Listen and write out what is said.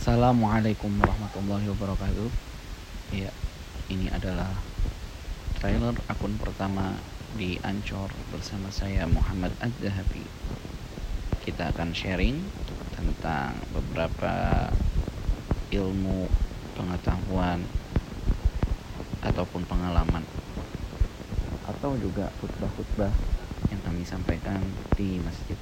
Assalamualaikum warahmatullahi wabarakatuh. Ya, ini adalah trailer akun pertama di Ancor bersama saya Muhammad Az-Zahabi. Kita akan sharing tentang beberapa ilmu, pengetahuan ataupun pengalaman atau juga khutbah-khutbah yang kami sampaikan di masjid